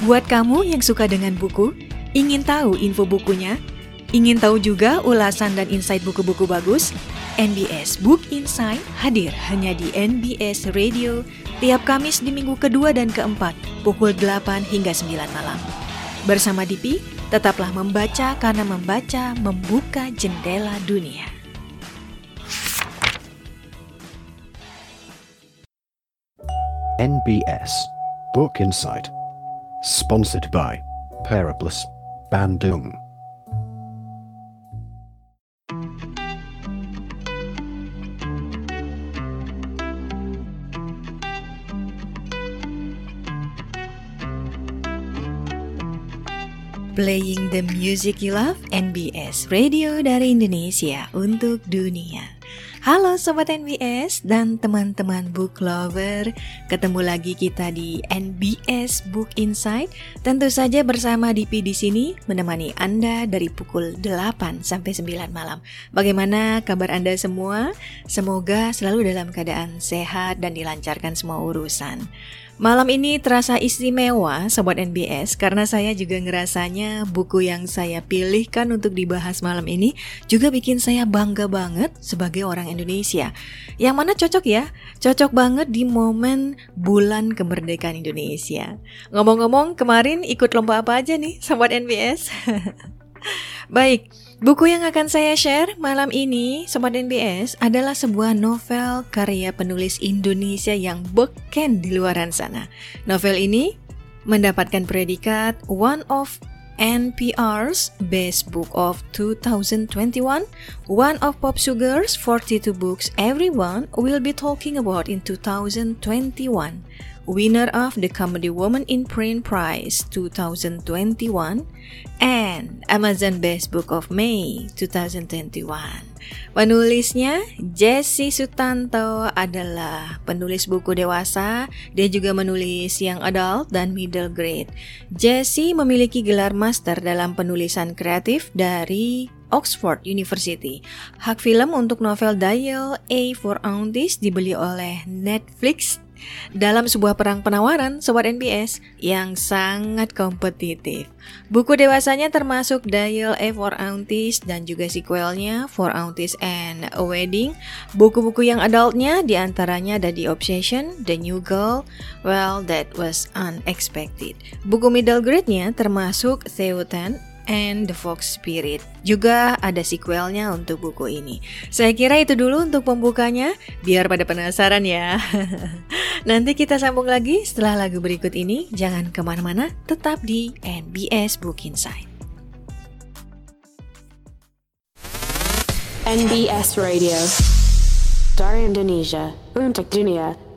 Buat kamu yang suka dengan buku, ingin tahu info bukunya, ingin tahu juga ulasan dan insight buku-buku bagus, NBS Book Insight hadir hanya di NBS Radio tiap Kamis di minggu kedua dan keempat, pukul 8 hingga 9 malam. Bersama Dipi, tetaplah membaca karena membaca membuka jendela dunia. NBS Book Insight. Sponsored by Periplus Bandung. Playing the music you love, NBS Radio dari Indonesia untuk dunia. Halo Sobat NBS dan teman-teman book lover. Ketemu lagi kita di NBS Book Insight. Tentu saja bersama Dipi di sini menemani Anda dari pukul 8 sampai 9 malam. Bagaimana kabar Anda semua? Semoga selalu dalam keadaan sehat dan dilancarkan semua urusan. Malam ini terasa istimewa Sobat NBS karena saya juga ngerasanya buku yang saya pilihkan untuk dibahas malam ini juga bikin saya bangga banget sebagai orang Indonesia. Yang mana cocok ya? Cocok banget di momen bulan kemerdekaan Indonesia. Ngomong-ngomong kemarin ikut lomba apa aja nih Sobat NBS? Baik, Buku yang akan saya share malam ini, Sobat NBS, adalah sebuah novel karya penulis Indonesia yang beken di luaran sana. Novel ini mendapatkan predikat One of NPR's Best Book of 2021, one of Pop Sugar's 42 books everyone will be talking about in 2021 winner of the Comedy Woman in Print Prize 2021, and Amazon Best Book of May 2021. Penulisnya Jesse Sutanto adalah penulis buku dewasa, dia juga menulis yang adult dan middle grade. Jesse memiliki gelar master dalam penulisan kreatif dari Oxford University. Hak film untuk novel Dial A for Aunties dibeli oleh Netflix dalam sebuah perang penawaran Sobat NBS yang sangat kompetitif. Buku dewasanya termasuk Dial A for Aunties dan juga sequelnya For Aunties and a Wedding. Buku-buku yang adultnya di antaranya ada The Obsession, The New Girl, Well That Was Unexpected. Buku middle grade-nya termasuk Theoten and the Fox Spirit. Juga ada sequelnya untuk buku ini. Saya kira itu dulu untuk pembukanya, biar pada penasaran ya. Nanti kita sambung lagi setelah lagu berikut ini. Jangan ke mana-mana, tetap di NBS Book Insight. NBS Radio Dari Indonesia untuk dunia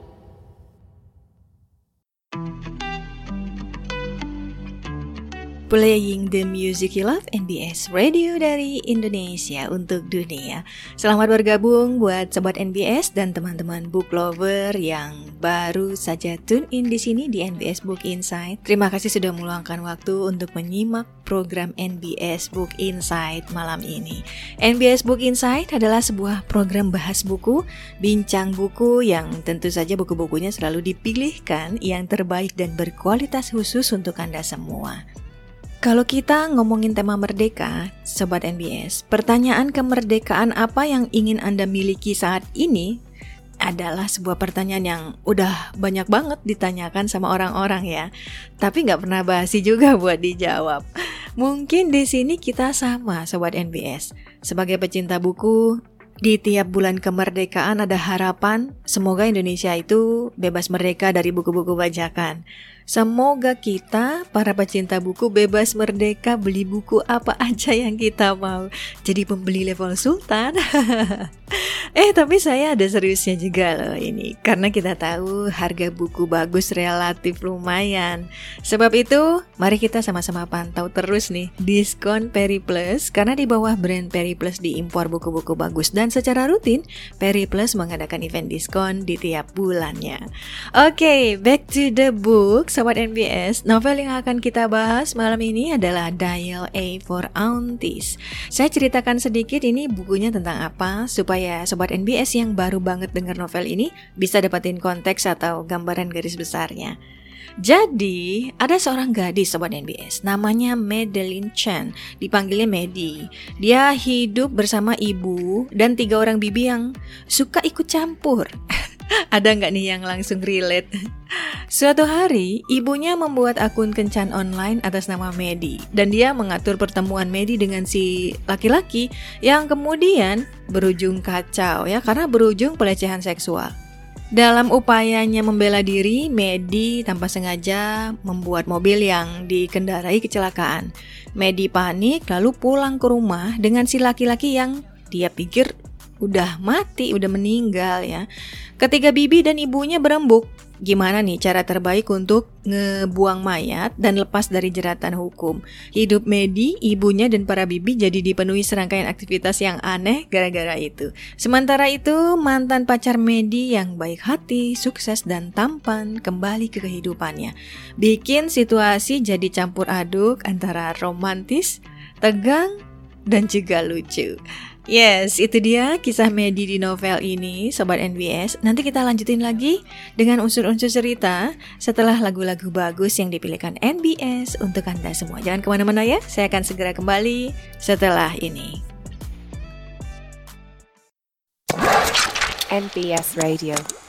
Playing the music you love NBS Radio dari Indonesia untuk dunia. Selamat bergabung buat sobat NBS dan teman-teman book lover yang baru saja tune in di sini di NBS Book Insight. Terima kasih sudah meluangkan waktu untuk menyimak program NBS Book Insight malam ini. NBS Book Insight adalah sebuah program bahas buku, bincang buku yang tentu saja buku-bukunya selalu dipilihkan yang terbaik dan berkualitas khusus untuk Anda semua. Kalau kita ngomongin tema merdeka, Sobat NBS, pertanyaan kemerdekaan apa yang ingin Anda miliki saat ini adalah sebuah pertanyaan yang udah banyak banget ditanyakan sama orang-orang ya. Tapi nggak pernah basi juga buat dijawab. Mungkin di sini kita sama Sobat NBS. Sebagai pecinta buku, di tiap bulan kemerdekaan ada harapan semoga Indonesia itu bebas merdeka dari buku-buku bajakan. Semoga kita, para pecinta buku, bebas merdeka beli buku apa aja yang kita mau. Jadi pembeli level sultan. eh, tapi saya ada seriusnya juga loh ini. Karena kita tahu harga buku bagus relatif lumayan. Sebab itu, mari kita sama-sama pantau terus nih diskon Periplus. Karena di bawah brand Periplus diimpor buku-buku bagus. Dan secara rutin, Periplus mengadakan event diskon di tiap bulannya. Oke, okay, back to the book Sobat NBS, novel yang akan kita bahas malam ini adalah Dial A for Aunties. Saya ceritakan sedikit ini bukunya tentang apa supaya Sobat NBS yang baru banget dengar novel ini bisa dapetin konteks atau gambaran garis besarnya. Jadi, ada seorang gadis sobat NBS, namanya Madeline Chen, dipanggilnya Medi. Dia hidup bersama ibu dan tiga orang bibi yang suka ikut campur. ada nggak nih yang langsung relate? Suatu hari, ibunya membuat akun kencan online atas nama Medi dan dia mengatur pertemuan Medi dengan si laki-laki yang kemudian berujung kacau ya karena berujung pelecehan seksual. Dalam upayanya membela diri, Medi tanpa sengaja membuat mobil yang dikendarai kecelakaan. Medi panik lalu pulang ke rumah dengan si laki-laki yang dia pikir udah mati, udah meninggal ya. Ketika bibi dan ibunya berembuk, gimana nih cara terbaik untuk ngebuang mayat dan lepas dari jeratan hukum. Hidup Medi, ibunya dan para bibi jadi dipenuhi serangkaian aktivitas yang aneh gara-gara itu. Sementara itu, mantan pacar Medi yang baik hati, sukses dan tampan kembali ke kehidupannya. Bikin situasi jadi campur aduk antara romantis, tegang, dan juga lucu. Yes, itu dia kisah Medi di novel ini, Sobat NBS. Nanti kita lanjutin lagi dengan unsur-unsur cerita setelah lagu-lagu bagus yang dipilihkan NBS untuk Anda semua. Jangan ke mana-mana ya, saya akan segera kembali setelah ini. NBS Radio.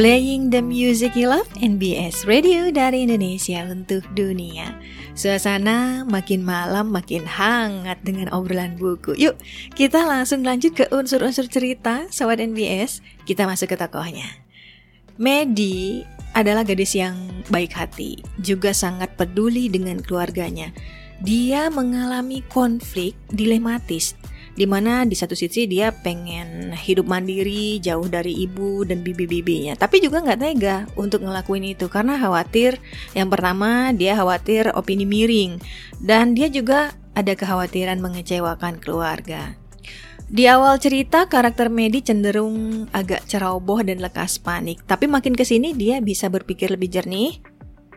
Playing the music you love NBS Radio dari Indonesia untuk dunia. Suasana makin malam makin hangat dengan obrolan buku. Yuk kita langsung lanjut ke unsur-unsur cerita Sobat NBS Kita masuk ke tokohnya. Medi adalah gadis yang baik hati Juga sangat peduli dengan keluarganya. Dia mengalami konflik dilematis di mana di satu sisi dia pengen hidup mandiri jauh dari ibu dan bibi-bibinya. Tapi juga nggak tega untuk ngelakuin itu karena khawatir yang pertama dia khawatir opini miring. Dan dia juga ada kekhawatiran mengecewakan keluarga. Di awal cerita, karakter Medi cenderung agak ceroboh dan lekas panik. Tapi makin ke sini dia bisa berpikir lebih jernih,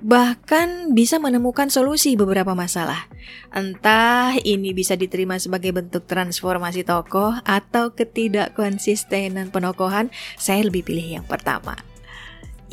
bahkan bisa menemukan solusi beberapa masalah. Entah ini bisa diterima sebagai bentuk transformasi tokoh atau ketidakkonsistenan penokohan, saya lebih pilih yang pertama.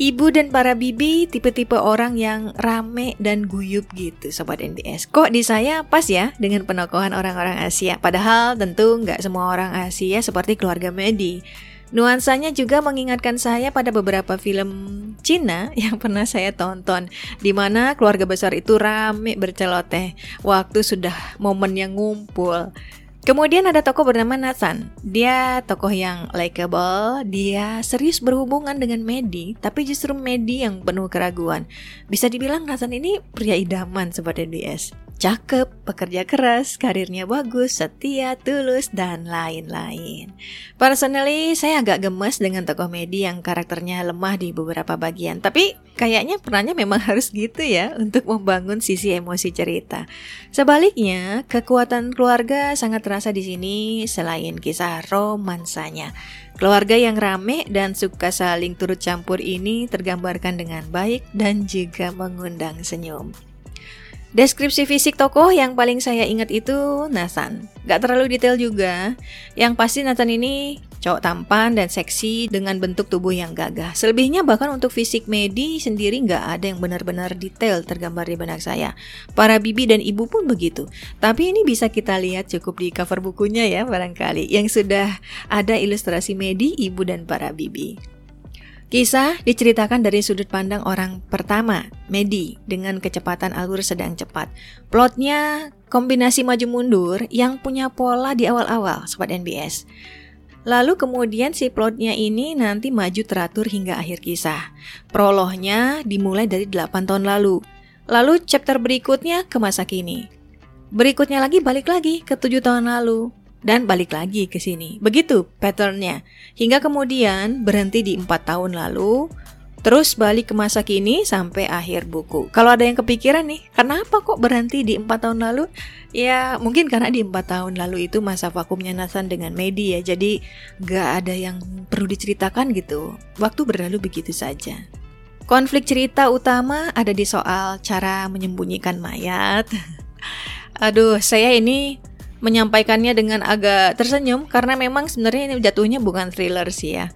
Ibu dan para bibi tipe-tipe orang yang rame dan guyup gitu Sobat NBS Kok di saya pas ya dengan penokohan orang-orang Asia Padahal tentu nggak semua orang Asia seperti keluarga Medi Nuansanya juga mengingatkan saya pada beberapa film Cina yang pernah saya tonton di mana keluarga besar itu rame berceloteh waktu sudah momen yang ngumpul. Kemudian ada tokoh bernama Nathan. Dia tokoh yang likable, dia serius berhubungan dengan Medi, tapi justru Medi yang penuh keraguan. Bisa dibilang Nathan ini pria idaman seperti DS cakep, pekerja keras, karirnya bagus, setia, tulus, dan lain-lain. Personally, saya agak gemes dengan tokoh Medi yang karakternya lemah di beberapa bagian, tapi kayaknya perannya memang harus gitu ya untuk membangun sisi emosi cerita. Sebaliknya, kekuatan keluarga sangat terasa di sini selain kisah romansanya. Keluarga yang rame dan suka saling turut campur ini tergambarkan dengan baik dan juga mengundang senyum. Deskripsi fisik tokoh yang paling saya ingat itu Nathan. Gak terlalu detail juga. Yang pasti Nathan ini cowok tampan dan seksi dengan bentuk tubuh yang gagah. Selebihnya bahkan untuk fisik Medi sendiri gak ada yang benar-benar detail tergambar di benak saya. Para bibi dan ibu pun begitu. Tapi ini bisa kita lihat cukup di cover bukunya ya barangkali. Yang sudah ada ilustrasi Medi, ibu dan para bibi. Kisah diceritakan dari sudut pandang orang pertama, Medi, dengan kecepatan alur sedang cepat. Plotnya kombinasi maju mundur yang punya pola di awal-awal, Sobat NBS. Lalu kemudian si plotnya ini nanti maju teratur hingga akhir kisah. Prolognya dimulai dari 8 tahun lalu. Lalu chapter berikutnya ke masa kini. Berikutnya lagi balik lagi ke 7 tahun lalu dan balik lagi ke sini. Begitu patternnya. Hingga kemudian berhenti di empat tahun lalu, terus balik ke masa kini sampai akhir buku. Kalau ada yang kepikiran nih, kenapa kok berhenti di empat tahun lalu? Ya mungkin karena di empat tahun lalu itu masa vakumnya Nathan dengan Medi ya, jadi gak ada yang perlu diceritakan gitu. Waktu berlalu begitu saja. Konflik cerita utama ada di soal cara menyembunyikan mayat. Aduh, saya ini menyampaikannya dengan agak tersenyum karena memang sebenarnya ini jatuhnya bukan thriller sih ya.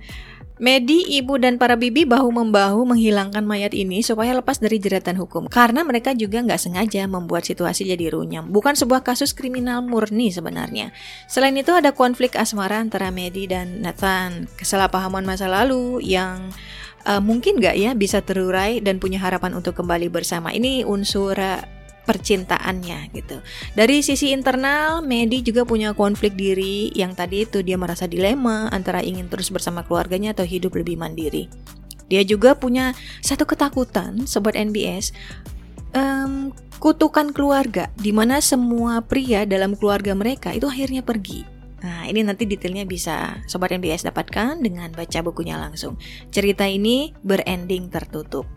Medi, ibu, dan para bibi bahu-membahu menghilangkan mayat ini supaya lepas dari jeratan hukum. Karena mereka juga nggak sengaja membuat situasi jadi runyam. Bukan sebuah kasus kriminal murni sebenarnya. Selain itu ada konflik asmara antara Medi dan Nathan. Kesalahpahaman masa lalu yang uh, mungkin nggak ya bisa terurai dan punya harapan untuk kembali bersama. Ini unsur uh, percintaannya gitu. Dari sisi internal, Medi juga punya konflik diri yang tadi itu dia merasa dilema antara ingin terus bersama keluarganya atau hidup lebih mandiri. Dia juga punya satu ketakutan, sobat NBS, um, kutukan keluarga, di mana semua pria dalam keluarga mereka itu akhirnya pergi. Nah, ini nanti detailnya bisa Sobat NBS dapatkan dengan baca bukunya langsung. Cerita ini berending tertutup.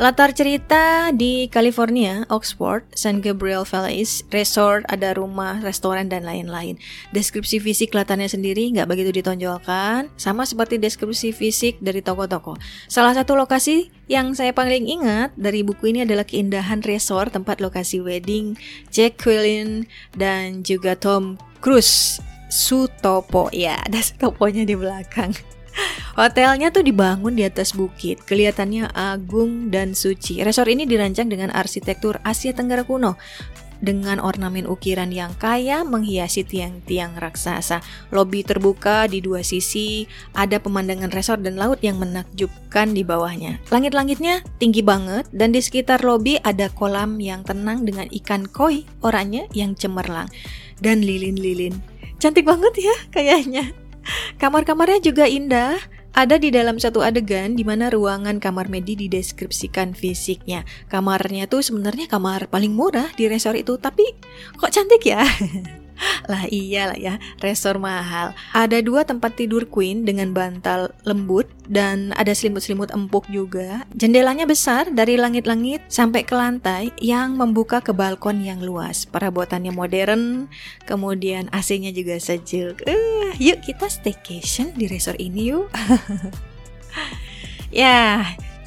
Latar cerita di California, Oxford, San Gabriel Valley resort, ada rumah, restoran, dan lain-lain. Deskripsi fisik kelihatannya sendiri nggak begitu ditonjolkan, sama seperti deskripsi fisik dari toko-toko. Salah satu lokasi yang saya paling ingat dari buku ini adalah keindahan resort tempat lokasi wedding Jack Quillen dan juga Tom Cruise. Sutopo ya, ada Sutoponya di belakang. Hotelnya tuh dibangun di atas bukit, kelihatannya agung dan suci. Resort ini dirancang dengan arsitektur Asia Tenggara kuno dengan ornamen ukiran yang kaya menghiasi tiang-tiang raksasa. Lobi terbuka di dua sisi, ada pemandangan resort dan laut yang menakjubkan di bawahnya. Langit-langitnya tinggi banget dan di sekitar lobi ada kolam yang tenang dengan ikan koi oranye yang cemerlang dan lilin-lilin. Cantik banget ya kayaknya. Kamar-kamarnya juga indah. Ada di dalam satu adegan di mana ruangan kamar Medi dideskripsikan fisiknya. Kamarnya tuh sebenarnya kamar paling murah di resort itu, tapi kok cantik ya? lah iyalah ya, resor mahal. Ada dua tempat tidur queen dengan bantal lembut dan ada selimut-selimut empuk juga. Jendelanya besar dari langit-langit sampai ke lantai yang membuka ke balkon yang luas. Perabotannya modern, kemudian AC-nya juga sejuk. Uh, yuk kita staycation di resor ini yuk. ya,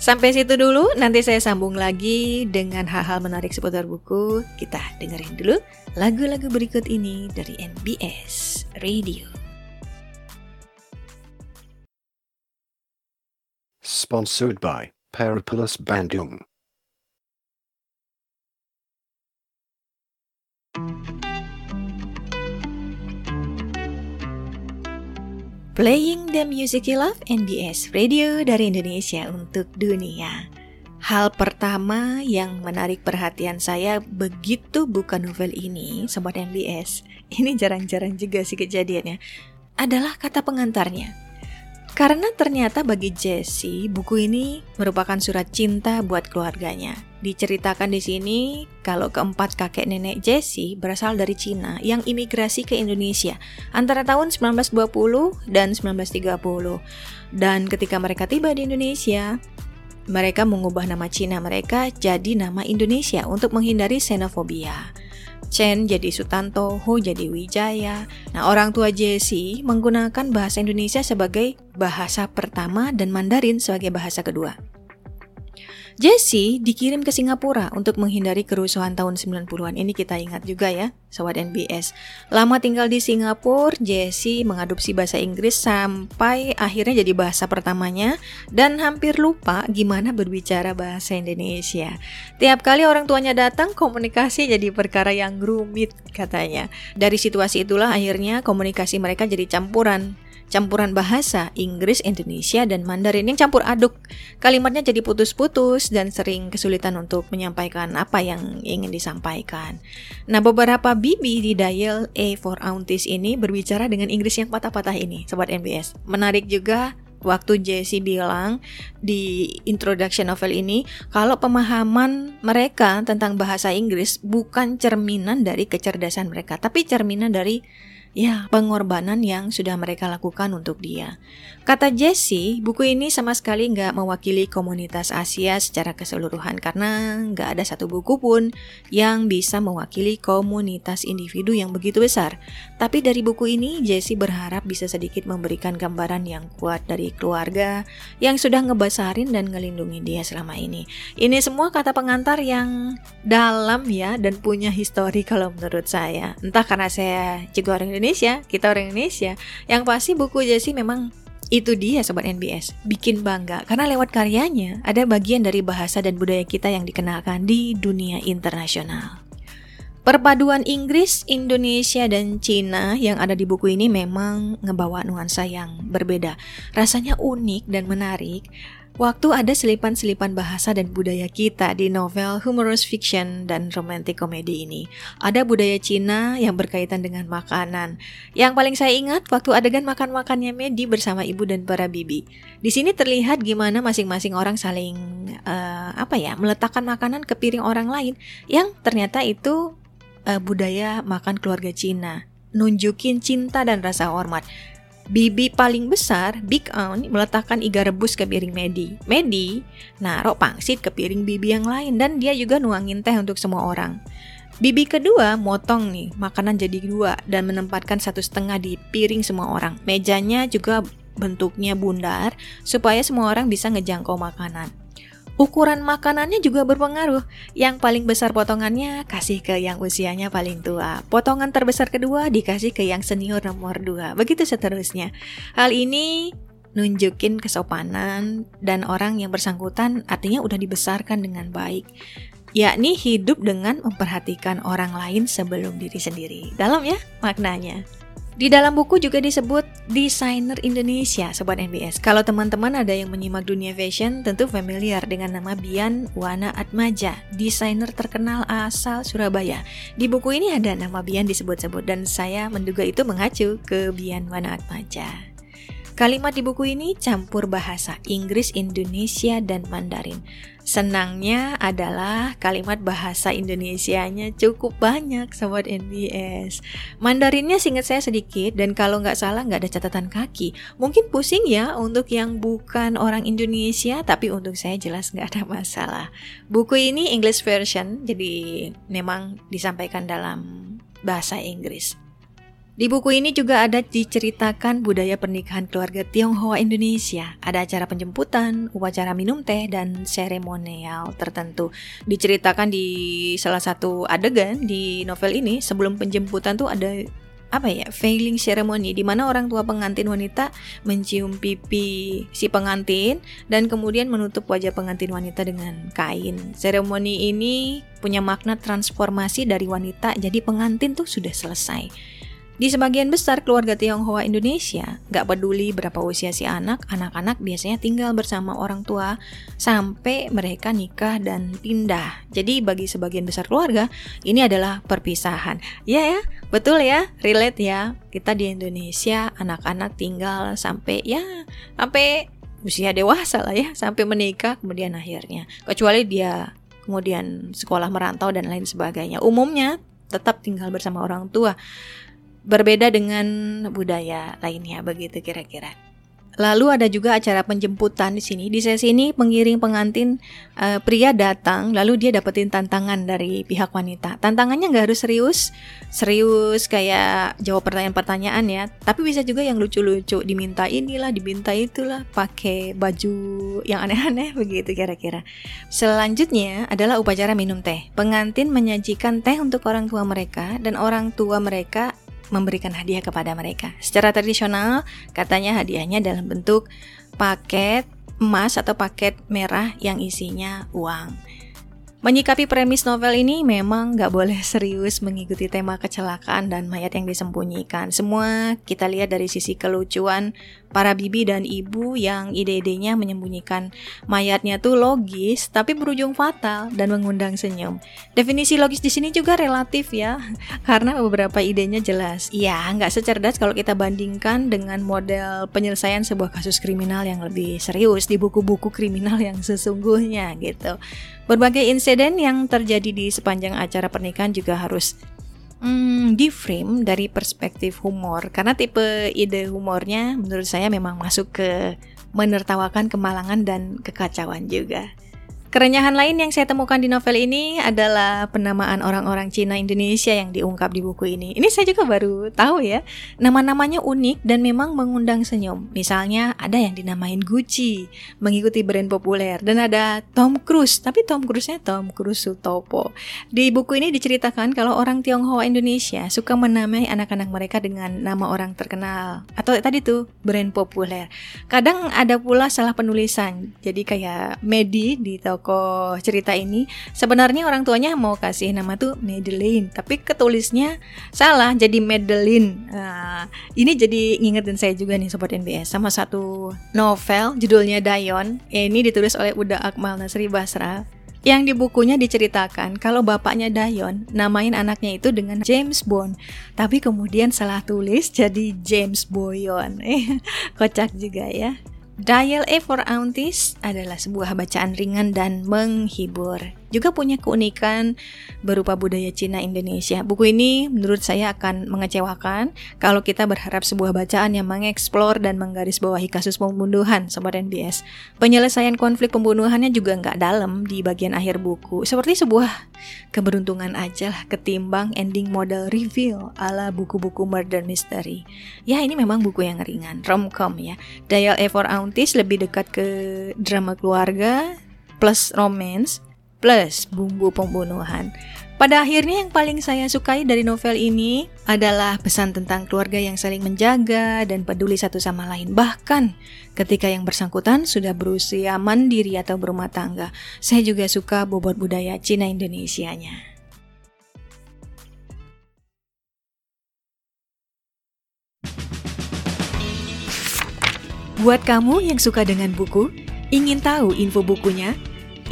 Sampai situ dulu, nanti saya sambung lagi dengan hal-hal menarik seputar buku. Kita dengerin dulu lagu-lagu berikut ini dari NBS Radio. Sponsored by Periplus Bandung. Playing the music you love NBS Radio dari Indonesia untuk dunia. Hal pertama yang menarik perhatian saya begitu buka novel ini, Sobat NBS, ini jarang-jarang juga sih kejadiannya, adalah kata pengantarnya. Karena ternyata bagi Jesse, buku ini merupakan surat cinta buat keluarganya. Diceritakan di sini kalau keempat kakek nenek Jesse berasal dari Cina yang imigrasi ke Indonesia antara tahun 1920 dan 1930. Dan ketika mereka tiba di Indonesia, mereka mengubah nama Cina mereka jadi nama Indonesia untuk menghindari xenofobia. Chen jadi Sutanto, Ho jadi Wijaya. Nah, orang tua Jesse menggunakan bahasa Indonesia sebagai bahasa pertama dan Mandarin sebagai bahasa kedua. Jesse dikirim ke Singapura untuk menghindari kerusuhan tahun 90-an. Ini kita ingat juga ya, sobat NBS. Lama tinggal di Singapura, Jesse mengadopsi bahasa Inggris sampai akhirnya jadi bahasa pertamanya dan hampir lupa gimana berbicara bahasa Indonesia. Tiap kali orang tuanya datang, komunikasi jadi perkara yang rumit katanya. Dari situasi itulah akhirnya komunikasi mereka jadi campuran campuran bahasa Inggris, Indonesia, dan Mandarin yang campur aduk. Kalimatnya jadi putus-putus dan sering kesulitan untuk menyampaikan apa yang ingin disampaikan. Nah, beberapa bibi di dial A for Aunties ini berbicara dengan Inggris yang patah-patah ini, Sobat NBS. Menarik juga waktu Jessie bilang di introduction novel ini kalau pemahaman mereka tentang bahasa Inggris bukan cerminan dari kecerdasan mereka, tapi cerminan dari ya pengorbanan yang sudah mereka lakukan untuk dia. Kata Jesse, buku ini sama sekali nggak mewakili komunitas Asia secara keseluruhan karena nggak ada satu buku pun yang bisa mewakili komunitas individu yang begitu besar. Tapi dari buku ini, Jesse berharap bisa sedikit memberikan gambaran yang kuat dari keluarga yang sudah ngebasarin dan ngelindungi dia selama ini. Ini semua kata pengantar yang dalam ya dan punya histori kalau menurut saya. Entah karena saya juga orang Indonesia, kita orang Indonesia. Yang pasti buku Jesse memang itu dia Sobat NBS, bikin bangga karena lewat karyanya ada bagian dari bahasa dan budaya kita yang dikenalkan di dunia internasional. Perpaduan Inggris, Indonesia, dan Cina yang ada di buku ini memang ngebawa nuansa yang berbeda. Rasanya unik dan menarik, Waktu ada selipan-selipan bahasa dan budaya kita di novel humorous fiction dan romantic comedy ini. Ada budaya Cina yang berkaitan dengan makanan. Yang paling saya ingat waktu adegan makan-makannya Medi bersama ibu dan para bibi. Di sini terlihat gimana masing-masing orang saling uh, apa ya meletakkan makanan ke piring orang lain yang ternyata itu uh, budaya makan keluarga Cina. Nunjukin cinta dan rasa hormat. Bibi paling besar, Big Aunt, meletakkan iga rebus ke piring Medi. Medi naruh pangsit ke piring Bibi yang lain dan dia juga nuangin teh untuk semua orang. Bibi kedua motong nih makanan jadi dua dan menempatkan satu setengah di piring semua orang. Mejanya juga bentuknya bundar supaya semua orang bisa ngejangkau makanan. Ukuran makanannya juga berpengaruh. Yang paling besar potongannya kasih ke yang usianya paling tua. Potongan terbesar kedua dikasih ke yang senior nomor dua. Begitu seterusnya. Hal ini nunjukin kesopanan dan orang yang bersangkutan artinya udah dibesarkan dengan baik yakni hidup dengan memperhatikan orang lain sebelum diri sendiri. Dalam ya maknanya. Di dalam buku juga disebut desainer Indonesia, Sobat NBS. Kalau teman-teman ada yang menyimak dunia fashion, tentu familiar dengan nama Bian Wana Atmaja, desainer terkenal asal Surabaya. Di buku ini ada nama Bian disebut-sebut dan saya menduga itu mengacu ke Bian Wana Atmaja. Kalimat di buku ini campur bahasa Inggris, Indonesia, dan Mandarin. Senangnya adalah kalimat bahasa Indonesianya cukup banyak sobat NBS. Mandarinnya singkat saya sedikit dan kalau nggak salah nggak ada catatan kaki. Mungkin pusing ya untuk yang bukan orang Indonesia tapi untuk saya jelas nggak ada masalah. Buku ini English version jadi memang disampaikan dalam bahasa Inggris. Di buku ini juga ada diceritakan budaya pernikahan keluarga Tionghoa Indonesia. Ada acara penjemputan, upacara minum teh, dan seremonial tertentu. Diceritakan di salah satu adegan di novel ini, sebelum penjemputan tuh ada apa ya veiling ceremony di mana orang tua pengantin wanita mencium pipi si pengantin dan kemudian menutup wajah pengantin wanita dengan kain. Seremoni ini punya makna transformasi dari wanita jadi pengantin tuh sudah selesai. Di sebagian besar keluarga Tionghoa Indonesia, gak peduli berapa usia si anak, anak-anak biasanya tinggal bersama orang tua sampai mereka nikah dan pindah. Jadi bagi sebagian besar keluarga, ini adalah perpisahan. Ya ya, betul ya, relate ya. Kita di Indonesia, anak-anak tinggal sampai ya, sampai usia dewasa lah ya, sampai menikah kemudian akhirnya. Kecuali dia kemudian sekolah merantau dan lain sebagainya. Umumnya tetap tinggal bersama orang tua berbeda dengan budaya lainnya begitu kira-kira. Lalu ada juga acara penjemputan di sini. Di sesi ini pengiring pengantin uh, pria datang, lalu dia dapetin tantangan dari pihak wanita. Tantangannya nggak harus serius, serius kayak jawab pertanyaan-pertanyaan ya. Tapi bisa juga yang lucu-lucu, diminta inilah, diminta itulah, pakai baju yang aneh-aneh begitu kira-kira. Selanjutnya adalah upacara minum teh. Pengantin menyajikan teh untuk orang tua mereka dan orang tua mereka memberikan hadiah kepada mereka. Secara tradisional, katanya hadiahnya dalam bentuk paket emas atau paket merah yang isinya uang. Menyikapi premis novel ini memang nggak boleh serius mengikuti tema kecelakaan dan mayat yang disembunyikan. Semua kita lihat dari sisi kelucuan para bibi dan ibu yang ide-idenya menyembunyikan mayatnya tuh logis tapi berujung fatal dan mengundang senyum. Definisi logis di sini juga relatif ya, karena beberapa idenya jelas. Ya, nggak secerdas kalau kita bandingkan dengan model penyelesaian sebuah kasus kriminal yang lebih serius di buku-buku kriminal yang sesungguhnya gitu. Berbagai insiden yang terjadi di sepanjang acara pernikahan juga harus hmm, di frame dari perspektif humor karena tipe ide humornya menurut saya memang masuk ke menertawakan kemalangan dan kekacauan juga. Kerenyahan lain yang saya temukan di novel ini adalah penamaan orang-orang Cina Indonesia yang diungkap di buku ini. Ini saya juga baru tahu ya. Nama-namanya unik dan memang mengundang senyum. Misalnya ada yang dinamain Gucci, mengikuti brand populer. Dan ada Tom Cruise, tapi Tom Cruise-nya Tom Cruise Sutopo. Di buku ini diceritakan kalau orang Tionghoa Indonesia suka menamai anak-anak mereka dengan nama orang terkenal. Atau tadi tuh brand populer. Kadang ada pula salah penulisan. Jadi kayak Medi di toko tokoh cerita ini sebenarnya orang tuanya mau kasih nama tuh Madeline tapi ketulisnya salah jadi Madeline. Nah, ini jadi ngingetin saya juga nih sobat NBS sama satu novel judulnya Dayon ini ditulis oleh Uda Akmal Nasri Basra. Yang di bukunya diceritakan kalau bapaknya Dayon namain anaknya itu dengan James Bond tapi kemudian salah tulis jadi James Boyon. Eh kocak juga ya Dial A for Aunties adalah sebuah bacaan ringan dan menghibur juga punya keunikan berupa budaya Cina Indonesia. Buku ini menurut saya akan mengecewakan kalau kita berharap sebuah bacaan yang mengeksplor dan menggarisbawahi kasus pembunuhan Sobat NBS. Penyelesaian konflik pembunuhannya juga nggak dalam di bagian akhir buku. Seperti sebuah keberuntungan aja lah ketimbang ending model reveal ala buku-buku murder mystery. Ya ini memang buku yang ringan, romcom ya. Dial A for Aunties lebih dekat ke drama keluarga plus romance plus bumbu pembunuhan. Pada akhirnya yang paling saya sukai dari novel ini adalah pesan tentang keluarga yang saling menjaga dan peduli satu sama lain. Bahkan ketika yang bersangkutan sudah berusia mandiri atau berumah tangga. Saya juga suka bobot budaya Cina Indonesianya. Buat kamu yang suka dengan buku, ingin tahu info bukunya,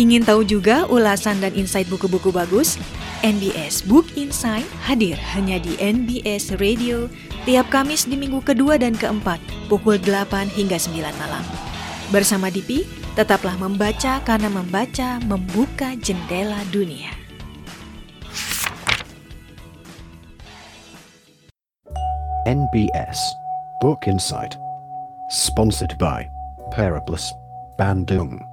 Ingin tahu juga ulasan dan insight buku-buku bagus? NBS Book Insight hadir hanya di NBS Radio tiap Kamis di minggu kedua dan keempat pukul 8 hingga 9 malam. Bersama Dipi, tetaplah membaca karena membaca membuka jendela dunia. NBS Book Insight Sponsored by Paraplus Bandung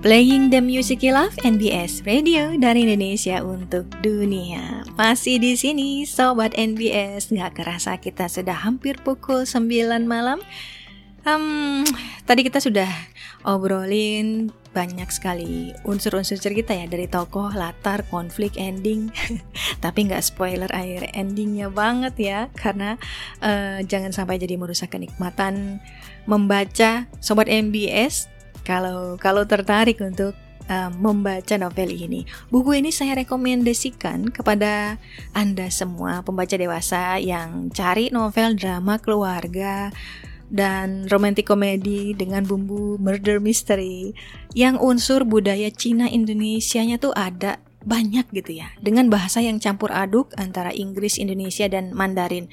Playing the Music You Love NBS Radio dari Indonesia untuk dunia. Masih di sini sobat NBS, nggak kerasa kita sudah hampir pukul 9 malam. Um, tadi kita sudah obrolin banyak sekali unsur-unsur cerita ya dari tokoh, latar, konflik, ending. Tapi nggak spoiler akhir endingnya banget ya, karena uh, jangan sampai jadi merusak kenikmatan membaca sobat NBS kalau kalau tertarik untuk uh, membaca novel ini. Buku ini saya rekomendasikan kepada Anda semua pembaca dewasa yang cari novel drama keluarga dan romantic komedi dengan bumbu murder mystery yang unsur budaya Cina Indonesia-nya tuh ada banyak gitu ya dengan bahasa yang campur aduk antara Inggris, Indonesia dan Mandarin.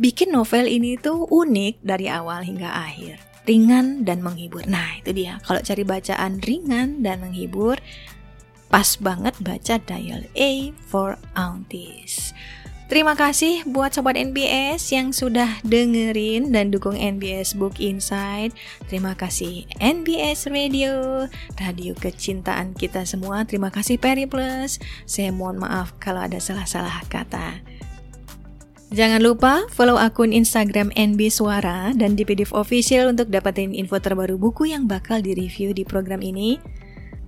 Bikin novel ini tuh unik dari awal hingga akhir ringan dan menghibur. Nah, itu dia. Kalau cari bacaan ringan dan menghibur, pas banget baca Dial A for Aunties. Terima kasih buat sobat NBS yang sudah dengerin dan dukung NBS Book Insight. Terima kasih NBS Radio, radio kecintaan kita semua. Terima kasih Peri Plus. Saya mohon maaf kalau ada salah-salah kata. Jangan lupa follow akun Instagram NB Suara dan DPDIV Official untuk dapetin info terbaru buku yang bakal direview di program ini.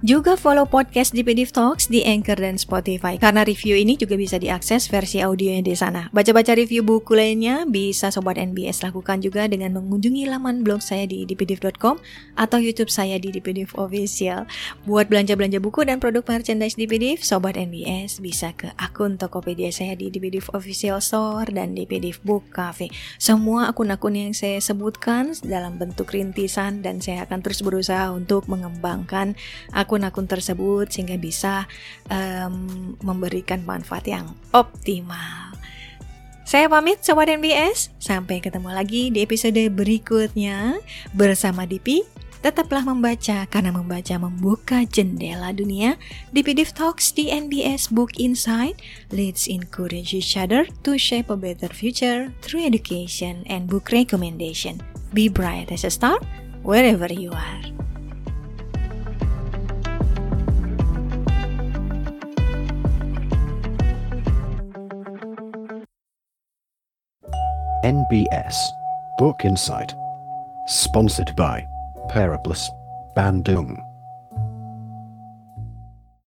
Juga follow podcast di PDF Talks di Anchor dan Spotify karena review ini juga bisa diakses versi audionya di sana. Baca-baca review buku lainnya bisa Sobat NBS lakukan juga dengan mengunjungi laman blog saya di dpdiv.com atau YouTube saya di dpdiv official. Buat belanja-belanja buku dan produk merchandise dpdiv, Sobat NBS bisa ke akun Tokopedia saya di dpdiv official store dan dpdiv book cafe. Semua akun-akun yang saya sebutkan dalam bentuk rintisan dan saya akan terus berusaha untuk mengembangkan akun akun-akun tersebut sehingga bisa um, memberikan manfaat yang optimal. Saya pamit Sobat NBS, sampai ketemu lagi di episode berikutnya bersama Dipi Tetaplah membaca karena membaca membuka jendela dunia. Di PDF Talks di NBS Book Insight, let's encourage each other to shape a better future through education and book recommendation. Be bright as a star wherever you are. NBS Book Insight. Sponsored by Paraplus Bandung.